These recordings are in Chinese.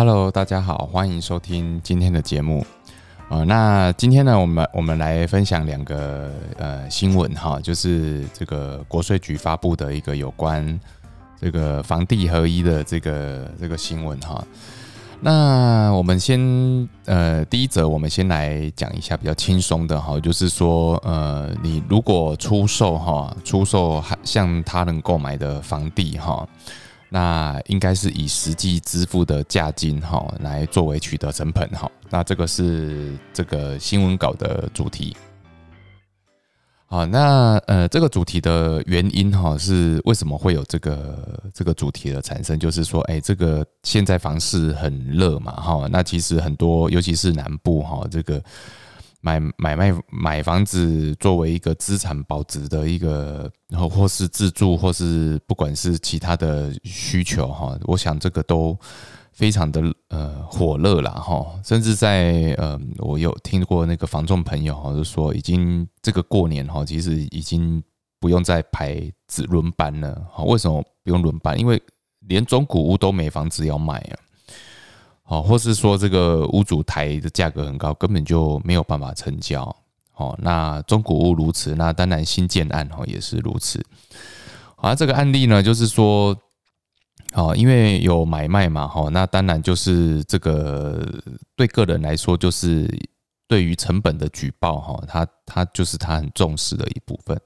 Hello，大家好，欢迎收听今天的节目。呃，那今天呢，我们我们来分享两个呃新闻哈，就是这个国税局发布的一个有关这个房地合一的这个这个新闻哈。那我们先呃第一则，我们先来讲一下比较轻松的哈，就是说呃你如果出售哈，出售向他人购买的房地哈。那应该是以实际支付的价金哈来作为取得成本哈，那这个是这个新闻稿的主题。好，那呃这个主题的原因哈是为什么会有这个这个主题的产生？就是说，哎，这个现在房市很热嘛哈，那其实很多尤其是南部哈这个。买买卖买房子作为一个资产保值的一个，然后或是自住，或是不管是其他的需求哈，我想这个都非常的呃火热了哈。甚至在呃，我有听过那个房仲朋友哈，就说已经这个过年哈，其实已经不用再排轮班了。哈，为什么不用轮班？因为连中古屋都没房子要卖啊。哦，或是说这个屋主台的价格很高，根本就没有办法成交。哦，那中古屋如此，那当然新建案哦也是如此。好，这个案例呢，就是说，哦，因为有买卖嘛，哈，那当然就是这个对个人来说，就是对于成本的举报，哈，他他就是他很重视的一部分。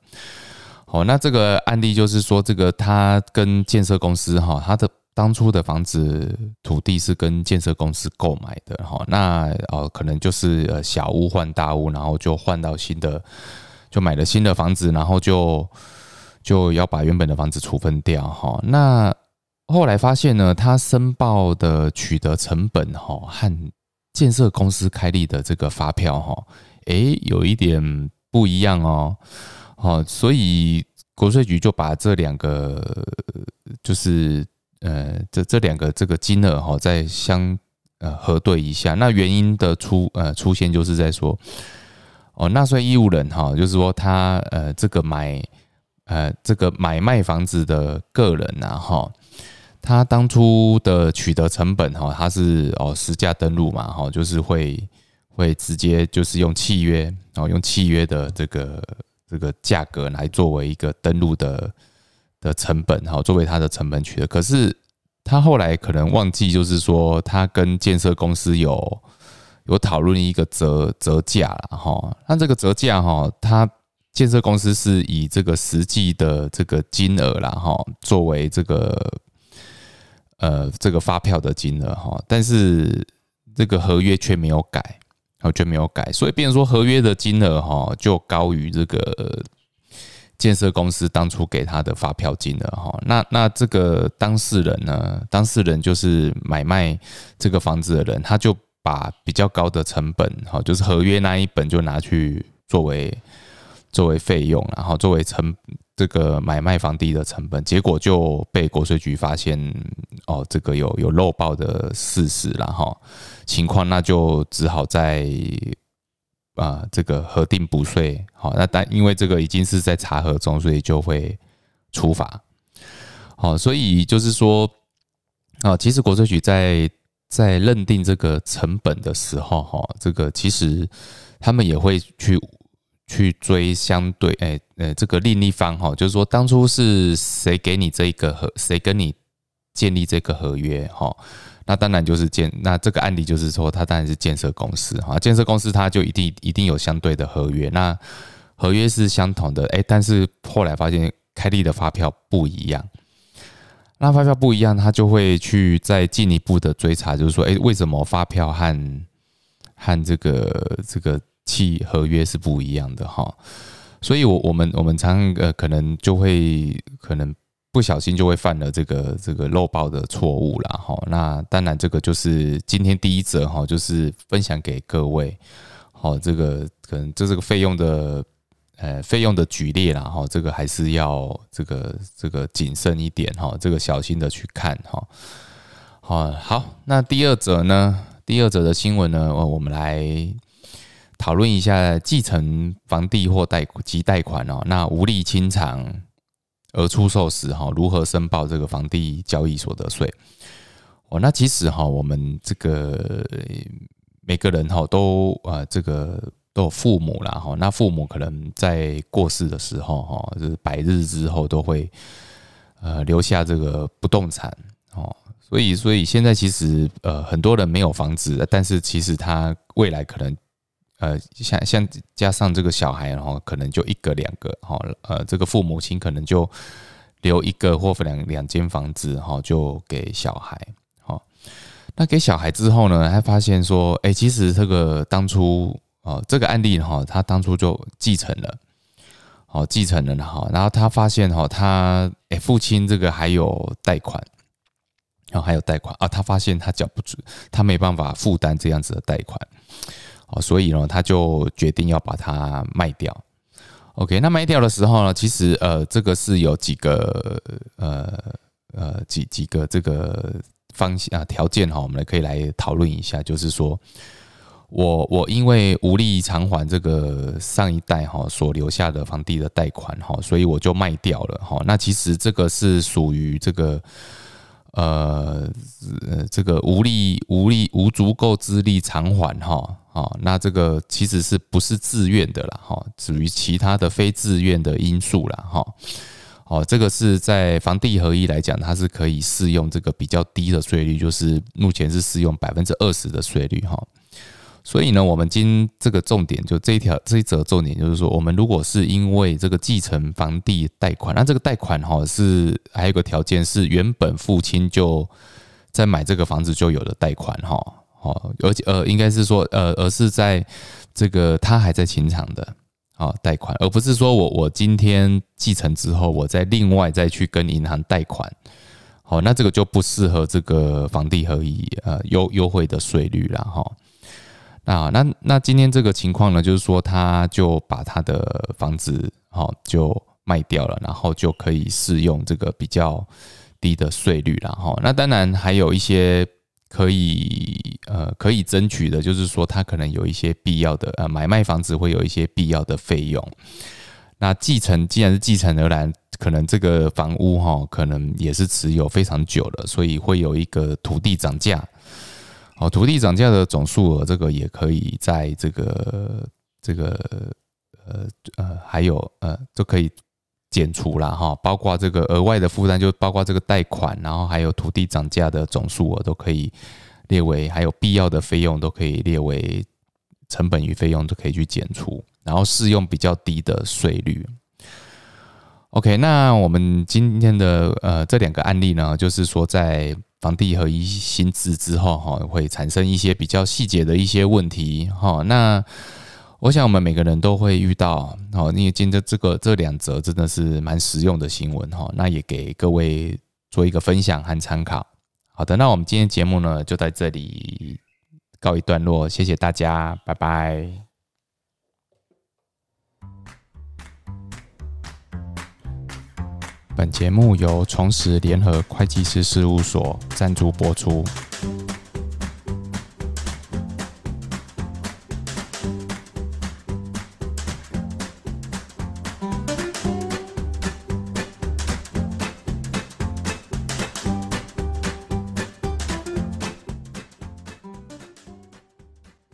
好，那这个案例就是说，这个他跟建设公司，哈，他的。当初的房子土地是跟建设公司购买的哈，那呃可能就是呃小屋换大屋，然后就换到新的，就买了新的房子，然后就就要把原本的房子处分掉哈。那后来发现呢，他申报的取得成本哈和建设公司开立的这个发票哈，诶有一点不一样哦，好，所以国税局就把这两个就是。呃，这这两个这个金额哈，再相呃核对一下，那原因的出呃出现就是在说，哦，纳税义务人哈，就是说他呃这个买呃这个买卖房子的个人呐哈，他当初的取得成本哈，他是哦实价登录嘛哈，就是会会直接就是用契约哦用契约的这个这个价格来作为一个登录的。的成本哈，作为他的成本取得，可是他后来可能忘记，就是说他跟建设公司有有讨论一个折折价了哈。那这个折价哈，他建设公司是以这个实际的这个金额啦哈，作为这个呃这个发票的金额哈，但是这个合约却没有改，然后却没有改，所以变成说合约的金额哈就高于这个。建设公司当初给他的发票金额哈，那那这个当事人呢？当事人就是买卖这个房子的人，他就把比较高的成本哈，就是合约那一本就拿去作为作为费用，然后作为成这个买卖房地的成本，结果就被国税局发现哦，这个有有漏报的事实了哈，情况那就只好在。啊，这个核定补税，好，那但因为这个已经是在查核中，所以就会处罚。好，所以就是说，啊，其实国税局在在认定这个成本的时候，哈，这个其实他们也会去去追相对，哎，呃，这个另一方，哈，就是说当初是谁给你这一个合，谁跟你建立这个合约，哈。那当然就是建，那这个案例就是说，它当然是建设公司哈，建设公司它就一定一定有相对的合约，那合约是相同的，哎，但是后来发现开立的发票不一样，那发票不一样，他就会去再进一步的追查，就是说，哎，为什么发票和和这个这个契合约是不一样的哈？所以，我我们我们常呃可能就会可能。不小心就会犯了这个这个漏报的错误了哈。那当然，这个就是今天第一则哈，就是分享给各位。好，这个可能这这个费用的呃费用的举例啦哈，这个还是要这个这个谨慎一点哈，这个小心的去看哈。好，好，那第二则呢？第二则的新闻呢？我们来讨论一下继承房地或贷及贷款哦，那无力清偿。而出售时，哈，如何申报这个房地交易所得税？哦，那其实哈，我们这个每个人哈都呃这个都有父母啦哈，那父母可能在过世的时候哈，就是百日之后都会呃留下这个不动产哦，所以所以现在其实呃很多人没有房子，但是其实他未来可能呃像像加上这个小孩然后可能就一个两个哈，呃这个父母亲可能就留一个或两两间房子哈，就给小孩。那给小孩之后呢，他发现说，哎，其实这个当初哦，这个案例哈，他当初就继承了，好继承了哈，然后他发现哈，他哎父亲这个还有贷款，然后还有贷款啊，他发现他缴不出，他没办法负担这样子的贷款，哦，所以呢，他就决定要把它卖掉。OK，那卖掉的时候呢，其实呃，这个是有几个呃呃几几个这个。方向啊，条件哈，我们来可以来讨论一下。就是说，我我因为无力偿还这个上一代哈所留下的房地的贷款哈，所以我就卖掉了哈。那其实这个是属于这个呃呃这个无力无力无足够资力偿还哈哦。那这个其实是不是自愿的啦哈？属于其他的非自愿的因素啦哈。哦，这个是在房地合一来讲，它是可以适用这个比较低的税率，就是目前是适用百分之二十的税率哈。所以呢，我们今这个重点就这一条这一则重点就是说，我们如果是因为这个继承房地贷款，那这个贷款哈是还有个条件是原本父亲就在买这个房子就有的贷款哈，哦，而且呃应该是说呃而是在这个他还在情场的。啊，贷款，而不是说我我今天继承之后，我再另外再去跟银行贷款，好，那这个就不适合这个房地合一呃优优惠的税率了哈。那那那今天这个情况呢，就是说他就把他的房子好就卖掉了，然后就可以适用这个比较低的税率了哈。那当然还有一些。可以呃，可以争取的，就是说他可能有一些必要的呃，买卖房子会有一些必要的费用。那继承既然是继承而来，可能这个房屋哈，可能也是持有非常久了，所以会有一个土地涨价。哦，土地涨价的总数额，这个也可以在这个这个呃呃，还有呃，都可以。减除了哈，包括这个额外的负担，就包括这个贷款，然后还有土地涨价的总数额都可以列为，还有必要的费用都可以列为成本与费用都可以去减除，然后适用比较低的税率。OK，那我们今天的呃这两个案例呢，就是说在房地合一新制之后哈，会产生一些比较细节的一些问题哈，那。我想我们每个人都会遇到，好，因为今天这个这两则真的是蛮实用的新闻哈，那也给各位做一个分享和参考。好的，那我们今天节目呢就在这里告一段落，谢谢大家，拜拜。本节目由重实联合会计师事务所赞助播出。